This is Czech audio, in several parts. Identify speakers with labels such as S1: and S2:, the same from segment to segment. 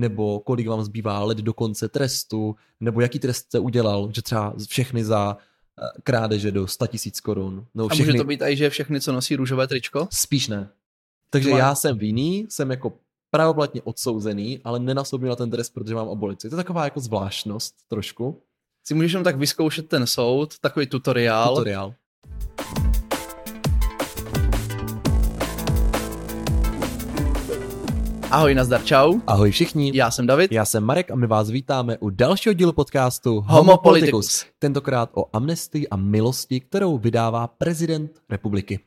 S1: nebo kolik vám zbývá let do konce trestu, nebo jaký trest jste udělal, že třeba všechny za eh, krádeže do 100 tisíc korun.
S2: No, všechny... A může to být i, že všechny, co nosí růžové tričko?
S1: Spíš ne. Takže já jsem vinný, jsem jako pravoplatně odsouzený, ale nenasobím na ten trest, protože mám abolici. To je taková jako zvláštnost trošku.
S2: Si můžeš jenom tak vyzkoušet ten soud, takový tutoriál.
S1: Tutoriál.
S2: Ahoj, nazdar, čau.
S1: Ahoj všichni.
S2: Já jsem David.
S1: Já jsem Marek a my vás vítáme u dalšího dílu podcastu
S2: Homo Politicus.
S1: Tentokrát o amnestii a milosti, kterou vydává prezident republiky.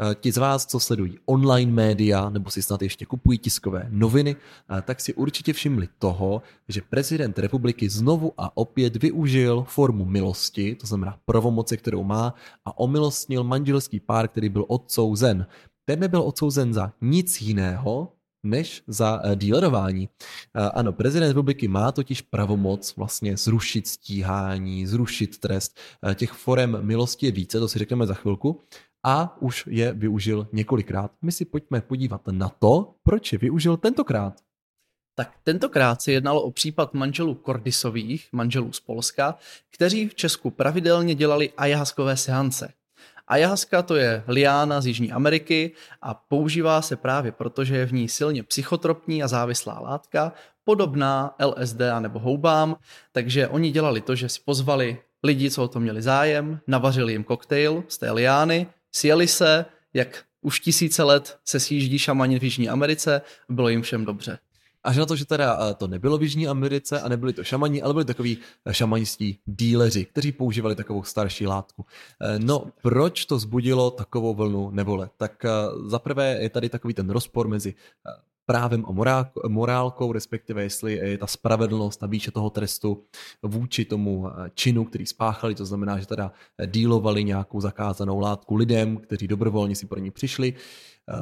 S1: Eh, ti z vás, co sledují online média nebo si snad ještě kupují tiskové noviny, eh, tak si určitě všimli toho, že prezident republiky znovu a opět využil formu milosti, to znamená pravomoci, kterou má, a omilostnil manželský pár, který byl odsouzen. Ten nebyl odsouzen za nic jiného, než za eh, dílerování. Eh, ano, prezident republiky má totiž pravomoc vlastně zrušit stíhání, zrušit trest. Eh, těch forem milosti je více, to si řekneme za chvilku. A už je využil několikrát. My si pojďme podívat na to, proč je využil tentokrát.
S2: Tak tentokrát se jednalo o případ manželů Kordisových, manželů z Polska, kteří v Česku pravidelně dělali ajáskové seance. Ayahuasca to je liána z Jižní Ameriky a používá se právě proto, že je v ní silně psychotropní a závislá látka, podobná LSD nebo houbám, takže oni dělali to, že si pozvali lidi, co o to měli zájem, navařili jim koktejl z té liány, sjeli se, jak už tisíce let se sjíždí šamani v Jižní Americe, bylo jim všem dobře.
S1: Až na to, že teda eh, to nebylo v Jižní Americe a nebyli to šamani, ale byli takový eh, šamanistí díleři, kteří používali takovou starší látku. Eh, no, proč to zbudilo takovou vlnu nevole? Tak zaprvé je tady takový ten rozpor mezi právem a morálkou, respektive jestli je ta spravedlnost a výše toho trestu vůči tomu činu, který spáchali, to znamená, že teda dílovali nějakou zakázanou látku lidem, kteří dobrovolně si pro ní přišli,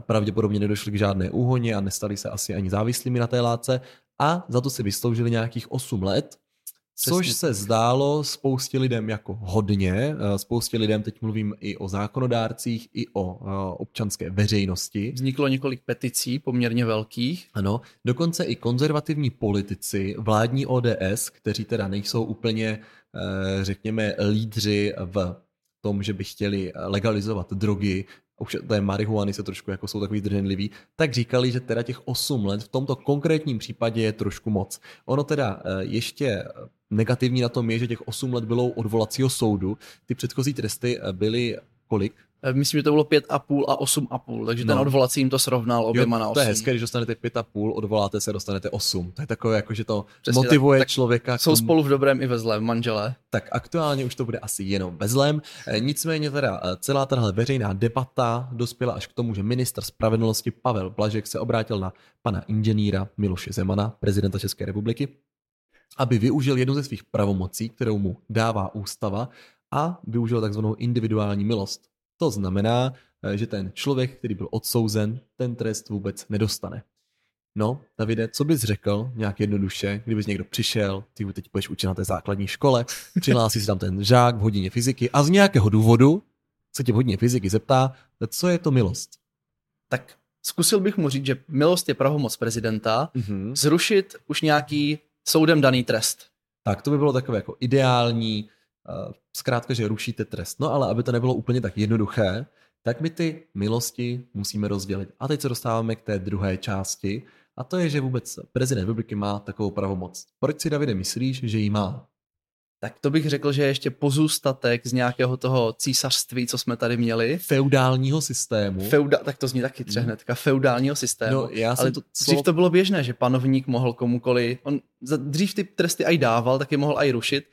S1: pravděpodobně nedošli k žádné úhoně a nestali se asi ani závislými na té látce. A za to si vysloužili nějakých 8 let, Což se zdálo spoustě lidem jako hodně. Eh, spoustě lidem, teď mluvím i o zákonodárcích, i o eh, občanské veřejnosti.
S2: Vzniklo několik peticí poměrně velkých.
S1: Ano, dokonce i konzervativní politici, vládní ODS, kteří teda nejsou úplně, eh, řekněme, lídři v tom, že by chtěli legalizovat drogy, už té marihuany se trošku jako jsou takový zdrženliví, tak říkali, že teda těch 8 let v tomto konkrétním případě je trošku moc. Ono teda ještě negativní na tom je, že těch 8 let bylo odvolacího soudu. Ty předchozí tresty eh, byly kolik?
S2: Eh, myslím, že to bylo 5,5 a 8,5, takže no. ten odvolací jim to srovnal oběma jo, na 8.
S1: To je hezké, když dostanete 5,5, odvoláte se, dostanete 8. To je takové, jako, že to Přesně motivuje tak, tak člověka.
S2: Jsou spolu v dobrém i ve zlém, manželé.
S1: Tak aktuálně už to bude asi jenom ve zlém. Eh, nicméně teda celá tahle veřejná debata dospěla až k tomu, že minister spravedlnosti Pavel Blažek se obrátil na pana inženýra Miloše Zemana, prezidenta České republiky, aby využil jednu ze svých pravomocí, kterou mu dává ústava a využil takzvanou individuální milost. To znamená, eh, že ten člověk, který byl odsouzen, ten trest vůbec nedostane. No, Davide, co bys řekl nějak jednoduše, kdybys někdo přišel, ty teď budeš učit na té základní škole, přihlásí si tam ten žák v hodině fyziky a z nějakého důvodu se tě v hodině fyziky zeptá, co je to milost?
S2: Tak zkusil bych mu říct, že milost je pravomoc prezidenta, mm-hmm. zrušit už nějaký soudem daný trest.
S1: Tak to by bylo takové jako ideální, zkrátka, že rušíte trest. No ale aby to nebylo úplně tak jednoduché, tak my ty milosti musíme rozdělit. A teď se dostáváme k té druhé části, a to je, že vůbec prezident republiky má takovou pravomoc. Proč si, Davide, myslíš, že ji má?
S2: tak to bych řekl, že je ještě pozůstatek z nějakého toho císařství, co jsme tady měli.
S1: Feudálního systému.
S2: Feuda, tak to zní taky tře hnedka, feudálního systému. No, já Ale to slovo... dřív to bylo běžné, že panovník mohl komukoli, on dřív ty tresty aj dával, tak je mohl aj rušit.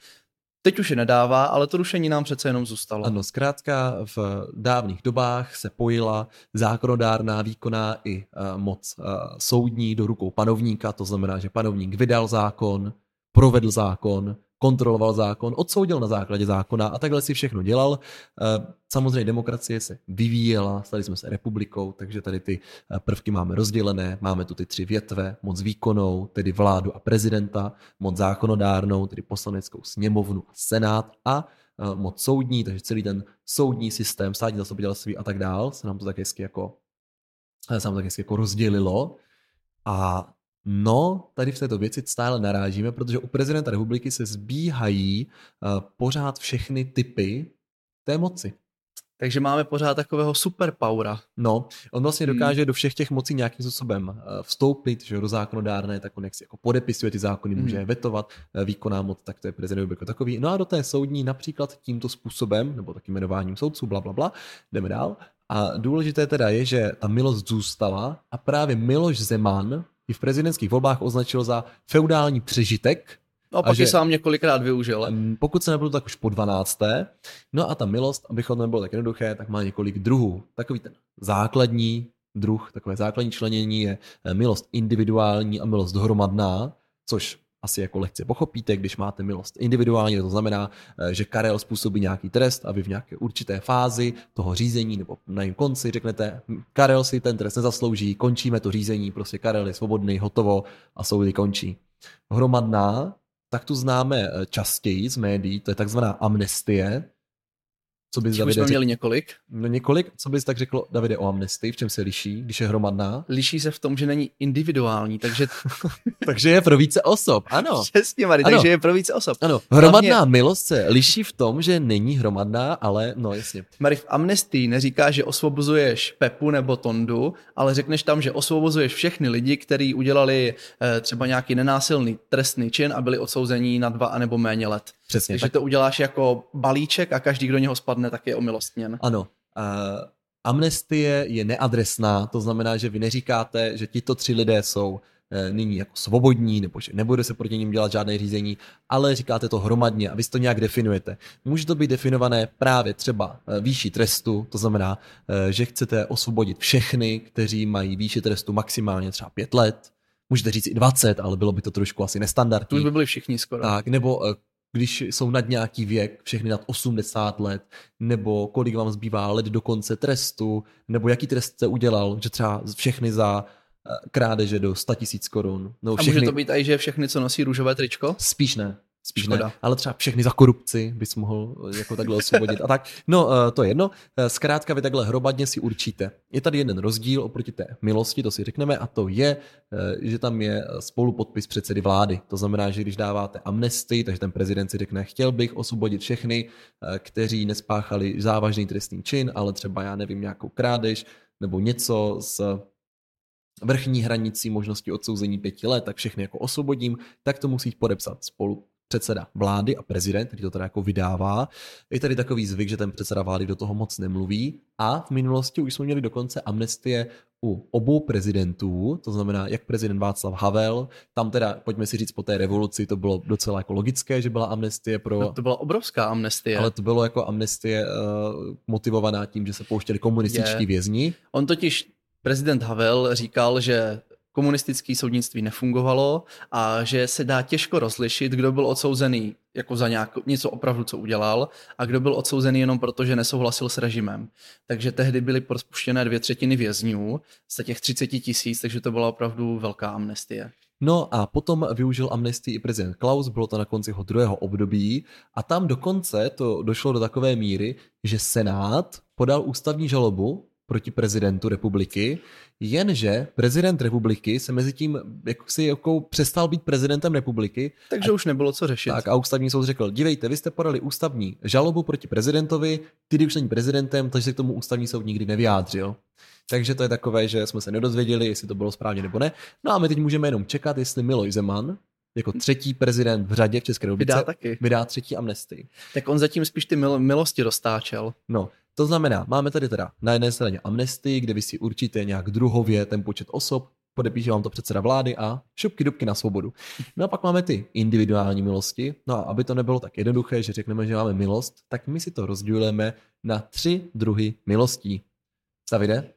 S2: Teď už je nedává, ale to rušení nám přece jenom zůstalo.
S1: Ano, zkrátka v dávných dobách se pojila zákonodárná, výkonná i uh, moc uh, soudní do rukou panovníka, to znamená, že panovník vydal zákon, provedl zákon, kontroloval zákon, odsoudil na základě zákona a takhle si všechno dělal. Eh, samozřejmě demokracie se vyvíjela, stali jsme se republikou, takže tady ty eh, prvky máme rozdělené. Máme tu ty tři větve, moc výkonnou, tedy vládu a prezidenta, moc zákonodárnou, tedy poslaneckou sněmovnu a senát a eh, moc soudní, takže celý ten soudní systém, státní zastupitelství a tak dál, se nám to tak hezky jako, se nám to tak hezky jako rozdělilo. A No, tady v této věci stále narážíme, protože u prezidenta republiky se zbíhají uh, pořád všechny typy té moci.
S2: Takže máme pořád takového superpowera.
S1: No, on vlastně hmm. dokáže hmm. do všech těch mocí nějakým způsobem vstoupit, že do zákonodárné, tak on jak si jako podepisuje ty zákony, hmm. může vetovat, výkonná moc, tak to je prezident jako takový. No a do té soudní například tímto způsobem, nebo takým jmenováním soudců, bla, bla, bla, jdeme dál. A důležité teda je, že ta milost zůstala a právě Miloš Zeman ji v prezidentských volbách označil za feudální přežitek,
S2: No a pak ji sám několikrát využil.
S1: Pokud se nebudu tak už po 12. No a ta milost, abychom to nebylo tak jednoduché, tak má několik druhů. Takový ten základní druh, takové základní členění je eh, milost individuální a milost hromadná, což asi jako lehce pochopíte, když máte milost individuální, to znamená, eh, že Karel způsobí nějaký trest a vy v nějaké určité fázi toho řízení nebo na jejím konci řeknete, Karel si ten trest nezaslouží, končíme to řízení, prostě Karel je svobodný, hotovo a soudy končí. Hromadná tak tu známe eh, častěji z médií, to je takzvaná amnestie,
S2: co bys, Davide, jsme měli několik.
S1: No několik, co bys tak řekl, Davide, o amnestii, v čem se liší, když je hromadná?
S2: Liší se v tom, že není individuální, takže...
S1: takže je pro více osob, ano.
S2: Přesně, ano. takže je pro více osob.
S1: Ano, hromadná Hlavně... milost se liší v tom, že není hromadná, ale no jasně.
S2: Mari, v amnestii neříká, že osvobozuješ Pepu nebo Tondu, ale řekneš tam, že osvobozuješ všechny lidi, kteří udělali eh, třeba nějaký nenásilný trestný čin a byli odsouzení na dva anebo méně let.
S1: Přesně.
S2: Takže tak. to uděláš jako balíček a každý, kdo něho spadne, tak je omilostněn.
S1: Ano. Uh, amnestie je neadresná, to znamená, že vy neříkáte, že tito tři lidé jsou eh, nyní jako svobodní, nebo že nebude se proti ním dělat žádné řízení, ale říkáte to hromadně a vy to nějak definujete. Může to být definované právě třeba eh, výši trestu, to znamená, že chcete osvobodit všechny, kteří mají výši trestu maximálně třeba pět let, můžete říct i 20, ale bylo by to trošku asi nestandardní. To
S2: už by byli všichni skoro.
S1: Tak, nebo když jsou nad nějaký věk, všechny nad 80 let, nebo kolik vám zbývá let do konce trestu, nebo jaký trest jste udělal, že třeba všechny za eh, krádeže do 100 tisíc korun.
S2: No, všechny... A může to být i, že všechny, co nosí růžové tričko?
S1: Spíš ne. Spíš Škoda. ne, ale třeba všechny za korupci bys mohl eh, jako takhle osvobodit a tak. No, eh, to je jedno. Eh, zkrátka vy takhle hromadně si určíte. Je tady jeden rozdíl oproti té milosti, to si řekneme, a to je, že tam je spolupodpis předsedy vlády. To znamená, že když dáváte amnestii, takže ten prezident si řekne, chtěl bych osvobodit všechny, kteří nespáchali závažný trestný čin, ale třeba já nevím, nějakou krádež nebo něco s vrchní hranicí možnosti odsouzení pěti let, tak všechny jako osvobodím, tak to musí podepsat spolu předseda vlády a prezident, který to teda jako vydává. Je tady takový zvyk, že ten předseda vlády do toho moc nemluví a v minulosti už jsme měli dokonce amnestie u obou prezidentů, to znamená jak prezident Václav Havel, tam teda, pojďme si říct, po té revoluci to bylo docela jako logické, že byla amnestie pro... No
S2: to byla obrovská amnestie.
S1: Ale to bylo jako amnestie uh, motivovaná tím, že se pouštěli komunističtí vězni.
S2: On totiž prezident Havel říkal, že komunistické soudnictví nefungovalo a že se dá těžko rozlišit, kdo byl odsouzený jako za nějak, něco opravdu, co udělal, a kdo byl odsouzený jenom proto, že nesouhlasil s režimem. Takže tehdy byly prospuštěné dvě třetiny vězňů z těch 30 tisíc, takže to byla opravdu velká amnestie.
S1: No a potom využil amnestii i prezident Klaus, bylo to na konci jeho druhého období a tam dokonce to došlo do takové míry, že Senát podal ústavní žalobu proti prezidentu republiky, jenže prezident republiky se mezi tím jako si jako přestal být prezidentem republiky.
S2: Takže a, už nebylo co řešit.
S1: Tak a ústavní soud řekl, dívejte, vy jste podali ústavní žalobu proti prezidentovi, ty už není prezidentem, takže se k tomu ústavní soud nikdy nevyjádřil. Takže to je takové, že jsme se nedozvěděli, jestli to bylo správně nebo ne. No a my teď můžeme jenom čekat, jestli Miloš Zeman, jako třetí prezident v řadě v České republice,
S2: vydá, taky.
S1: vydá třetí amnestii.
S2: Tak on zatím spíš ty mil- milosti roztáčel.
S1: No, to znamená, máme tady teda na jedné straně amnestii, kde vy si určíte nějak druhově ten počet osob, podepíše vám to předseda vlády a šupky dubky na svobodu. No a pak máme ty individuální milosti. No a aby to nebylo tak jednoduché, že řekneme, že máme milost, tak my si to rozdělujeme na tři druhy milostí. Davide?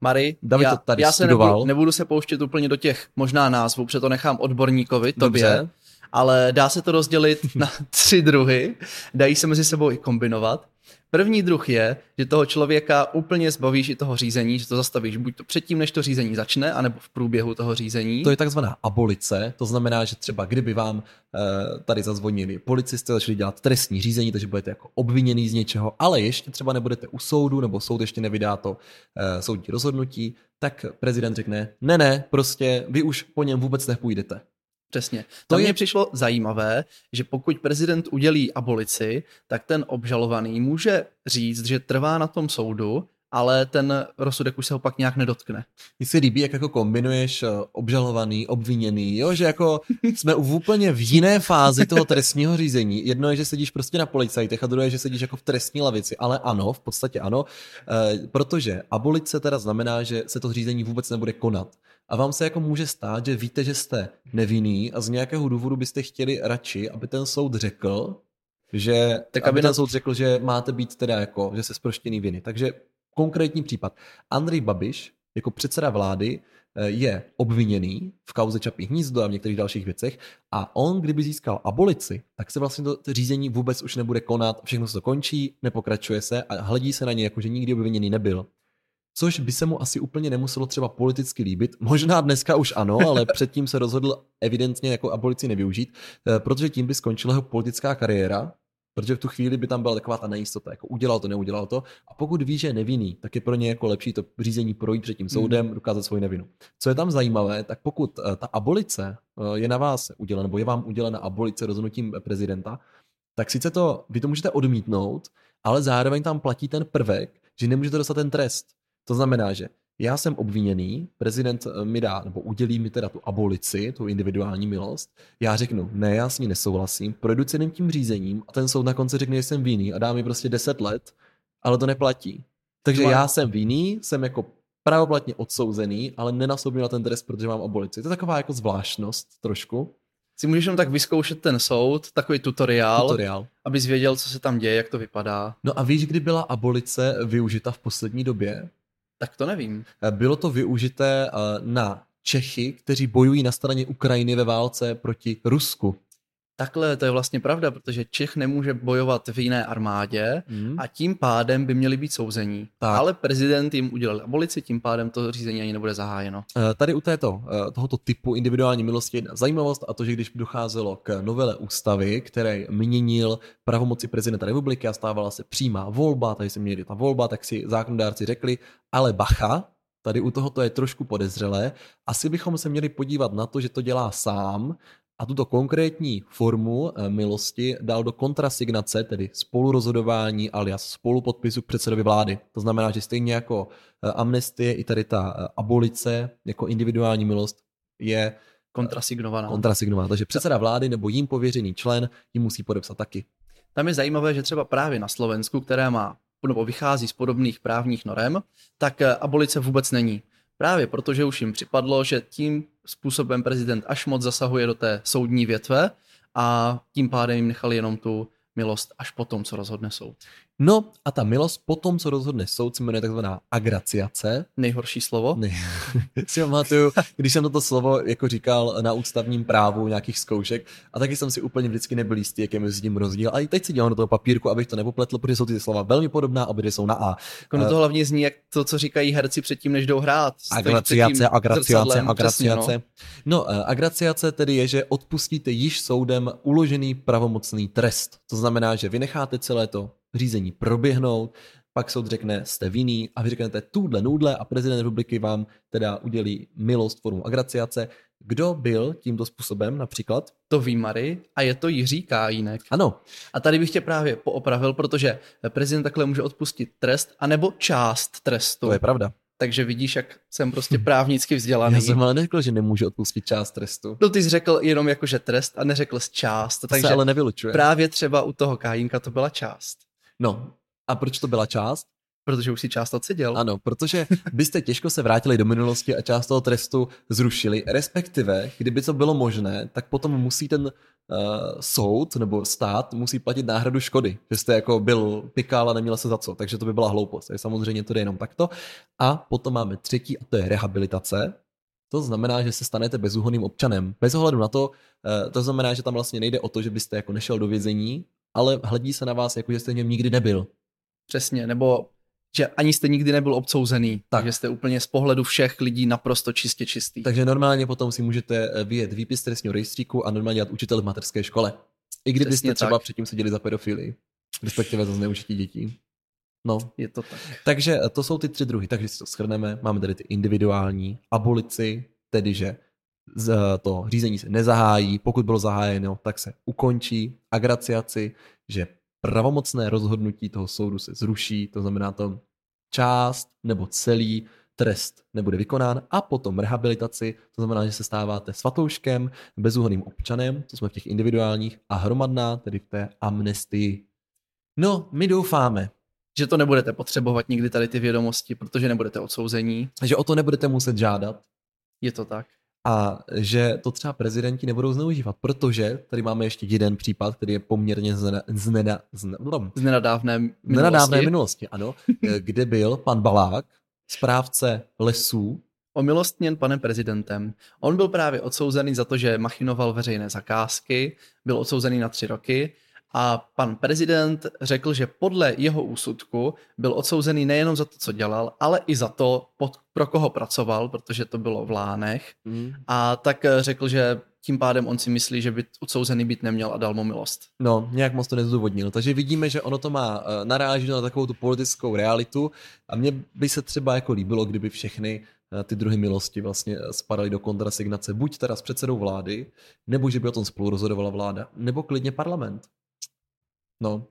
S2: Mary,
S1: David
S2: já,
S1: to tady
S2: já
S1: se nebudu,
S2: nebudu se pouštět úplně do těch možná názvů, protože to nechám odborníkovi, tobě. Dobře. Ale dá se to rozdělit na tři druhy, dají se mezi sebou i kombinovat. První druh je, že toho člověka úplně zbavíš i toho řízení, že to zastavíš buď to předtím, než to řízení začne, anebo v průběhu toho řízení.
S1: To je takzvaná abolice, to znamená, že třeba kdyby vám e, tady zazvonili policisté, začali dělat trestní řízení, takže budete jako obviněný z něčeho, ale ještě třeba nebudete u soudu, nebo soud ještě nevydá to e, soudní rozhodnutí, tak prezident řekne, ne, ne, prostě vy už po něm vůbec nepůjdete.
S2: Přesně. To mně je... přišlo zajímavé, že pokud prezident udělí abolici, tak ten obžalovaný může říct, že trvá na tom soudu, ale ten rozsudek už se ho pak nějak nedotkne.
S1: Mně se líbí, jak jako kombinuješ eh, obžalovaný, obviněný, jo? že jako jsme v úplně v jiné fázi toho trestního řízení. Jedno je, že sedíš prostě na policajtech a druhé je, že sedíš jako v trestní lavici, ale ano, v podstatě ano, e, protože abolice teda znamená, že se to řízení vůbec nebude konat. A vám se jako může stát, že víte, že jste nevinný a z nějakého důvodu byste chtěli radši, aby ten soud řekl, že tak aby, aby ten soud řekl, že máte být teda jako, že se zproštěný viny. Takže konkrétní případ. Andrej Babiš jako předseda vlády eh, je obviněný v kauze Čapí hnízdo a v některých dalších věcech a on, kdyby získal abolici, tak se vlastně to řízení vůbec už nebude konat, všechno se to končí, nepokračuje se a hledí se na ně jako, že nikdy obviněný nebyl což by se mu asi úplně nemuselo třeba politicky líbit. Možná dneska už ano, ale předtím se rozhodl evidentně jako abolici nevyužít, eh, protože tím by skončila jeho politická kariéra, protože v tu chvíli by tam byla taková ta nejistota, jako udělal to, neudělal to. A pokud ví, že je nevinný, tak je pro ně jako lepší to řízení projít před tím hmm. soudem, mm. dokázat svoji nevinu. Co je tam zajímavé, tak pokud eh, ta abolice eh, je na vás udělena, nebo je vám udělena abolice rozhodnutím prezidenta, tak sice to, vy to můžete odmítnout, ale zároveň tam platí ten prvek, že nemůžete dostat ten trest. To znamená, že já jsem obviněný, prezident eh, mi dá, nebo udělí mi teda tu abolici, tu individuální milost, já řeknu, ne, já s ní nesouhlasím, projdu celým tím řízením a ten soud na konci řekne, že jsem vinný a dá mi prostě 10 let, ale to neplatí. Takže já jsem vinný, jsem jako pravoplatně odsouzený, ale nenasobil na ten trest, protože mám abolici. To je taková jako zvláštnost trošku.
S2: Si můžeš jenom tak vyzkoušet ten soud, takový tutoriál,
S1: tutoriál,
S2: abys věděl, co se tam děje, jak to vypadá.
S1: No a víš, kdy byla abolice využita v poslední době?
S2: Tak to nevím.
S1: Eh, bylo to využité eh, na Čechy, kteří bojují na straně Ukrajiny ve válce proti Rusku.
S2: Takhle, to je vlastně pravda, protože Čech nemůže bojovat v jiné armádě hmm. a tím pádem by měli být souzení. Tak. Ale prezident jim udělal abolici, tím pádem to řízení ani nebude zahájeno.
S1: Eh, tady u této, tohoto typu individuální milosti jedna zajímavost a to, že když docházelo k novele ústavy, který měnil pravomoci prezidenta republiky a stávala se přímá volba, tady se měli ta volba, tak si zákonodárci řekli, ale bacha, tady u toho to je trošku podezřelé, asi bychom se měli podívat na to, že to dělá sám a tuto konkrétní formu eh, milosti dal do kontrasignace, tedy spolurozhodování alias spolupodpisu předsedovi vlády. To znamená, že stejně jako eh, amnestie, i tady ta eh, abolice jako individuální milost je
S2: kontrasignovaná.
S1: kontrasignovaná. Takže předseda vlády nebo jím pověřený člen ji musí podepsat taky.
S2: Tam je zajímavé, že třeba právě na Slovensku, které má nebo vychází z podobných právních norem, tak abolice vůbec není. Právě protože už jim připadlo, že tím způsobem prezident až moc zasahuje do té soudní větve a tím pádem jim nechali jenom tu milost až potom, co rozhodne soud.
S1: No a ta milost potom, co rozhodne soud, se jmenuje takzvaná agraciace.
S2: Nejhorší slovo?
S1: Ne. si pamatuju, když jsem toto slovo jako říkal na ústavním právu nějakých zkoušek a taky jsem si úplně vždycky nebyl jistý, jaký je mezi tím rozdíl. A i teď si dělám do toho papírku, abych to nepopletl, protože jsou ty slova velmi podobná, obě jsou na A.
S2: Ono to hlavně zní jak to, co říkají herci předtím, než jdou hrát.
S1: Agraciace, agraciace, agraciace. No. no, eh, agraciace tedy je, že odpustíte již soudem uložený pravomocný trest. To znamená, že vynecháte celé to řízení proběhnout, pak soud řekne, jste vinný a vy řeknete tuhle nudle a prezident republiky vám teda udělí milost formu agraciace. Kdo byl tímto způsobem například?
S2: To ví Mary a je to Jiří Kájínek.
S1: Ano.
S2: A tady bych tě právě poopravil, protože prezident takhle může odpustit trest anebo část trestu.
S1: To je pravda.
S2: Takže vidíš, jak jsem prostě právnicky vzdělaný.
S1: Já jsem ale neřekl, že nemůže odpustit část trestu.
S2: No ty jsi řekl jenom jako, že trest a neřekl z část.
S1: To takže se ale nevylučuje.
S2: Právě třeba u toho Kajínka to byla část.
S1: No, a proč to byla část?
S2: Protože už si část odseděl.
S1: Ano, protože byste těžko se vrátili do minulosti a část toho trestu zrušili. Respektive, kdyby to bylo možné, tak potom musí ten uh, soud nebo stát musí platit náhradu škody, že jste jako byl pikál a neměl se za co, takže to by byla hloupost. Takže samozřejmě to jde jenom takto. A potom máme třetí a to je rehabilitace. To znamená, že se stanete bezúhonným občanem. Bez ohledu na to, uh, to znamená, že tam vlastně nejde o to, že byste jako nešel do vězení, ale hledí se na vás, jako že jste v něm nikdy nebyl.
S2: Přesně, nebo že ani jste nikdy nebyl obcouzený,
S1: Tak.
S2: takže jste úplně z pohledu všech lidí naprosto čistě čistý.
S1: Takže normálně potom si můžete eh, vyjet výpis trestního rejstříku a normálně dělat učitel v mateřské škole. I kdybyste třeba
S2: tak.
S1: předtím seděli za pedofily, respektive za zneužití dětí. No,
S2: Je to tak.
S1: takže eh, to jsou ty tři druhy. Takže si to shrneme. Máme tady ty individuální, abolici, tedy že to řízení se nezahájí, pokud bylo zahájeno, tak se ukončí, agraciaci, že pravomocné rozhodnutí toho soudu se zruší, to znamená to část nebo celý trest nebude vykonán a potom rehabilitaci, to znamená, že se stáváte svatouškem, bezúhonným občanem, to jsme v těch individuálních, a hromadná, tedy v té amnestii. No, my doufáme,
S2: Že to nebudete potřebovat nikdy tady ty vědomosti, protože nebudete odsouzení.
S1: že o to nebudete muset žádat
S2: Je to tak.
S1: A že to třeba prezidenti nebudou zneužívat, protože tady máme ještě jeden případ, který je poměrně znena,
S2: Z nenadávné minulosti.
S1: nenadávné minulosti, ano, kde byl pan Balák, správce lesů,
S2: omilostněn panem prezidentem. On byl právě odsouzený za to, že machinoval veřejné zakázky, byl odsouzený na tři roky a pan prezident řekl, že podle jeho úsudku byl odsouzený nejenom za to, co dělal, ale i za to, pod, pro koho pracoval, protože to bylo v Lánech. A tak eh, řekl, že tím pádem on si myslí, že by odsouzený být neměl a dal mu milost.
S1: No, nějak moc to nezdůvodnil. Takže vidíme, že ono to má eh, naráží na takovou tu politickou realitu a mně by se třeba jako líbilo, kdyby všechny eh, ty druhy milosti vlastně spadaly do kontrasignace buď teda s předsedou vlády, nebo že by o tom spolu rozhodovala vláda, nebo klidně parlament. No,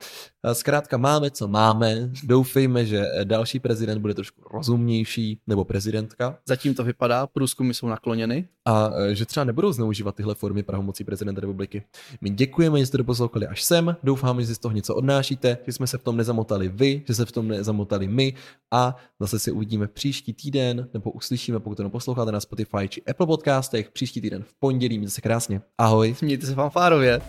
S1: zkrátka máme, co máme. Doufejme, že další prezident bude trošku rozumnější, nebo prezidentka,
S2: Zatím to vypadá, průzkumy jsou nakloněny.
S1: a eh, že třeba nebudou zneužívat tyhle formy pravomocí prezidenta republiky. My děkujeme, že jste to poslouchali až sem, doufáme, že si z toho něco odnášíte, že jsme se v tom nezamotali vy, že se v tom nezamotali my a zase si uvidíme příští týden, nebo uslyšíme, pokud to neposloucháte na Spotify či Apple podcastech, příští týden v pondělí, mějte se krásně. Ahoj.
S2: Mějte se fanfárově.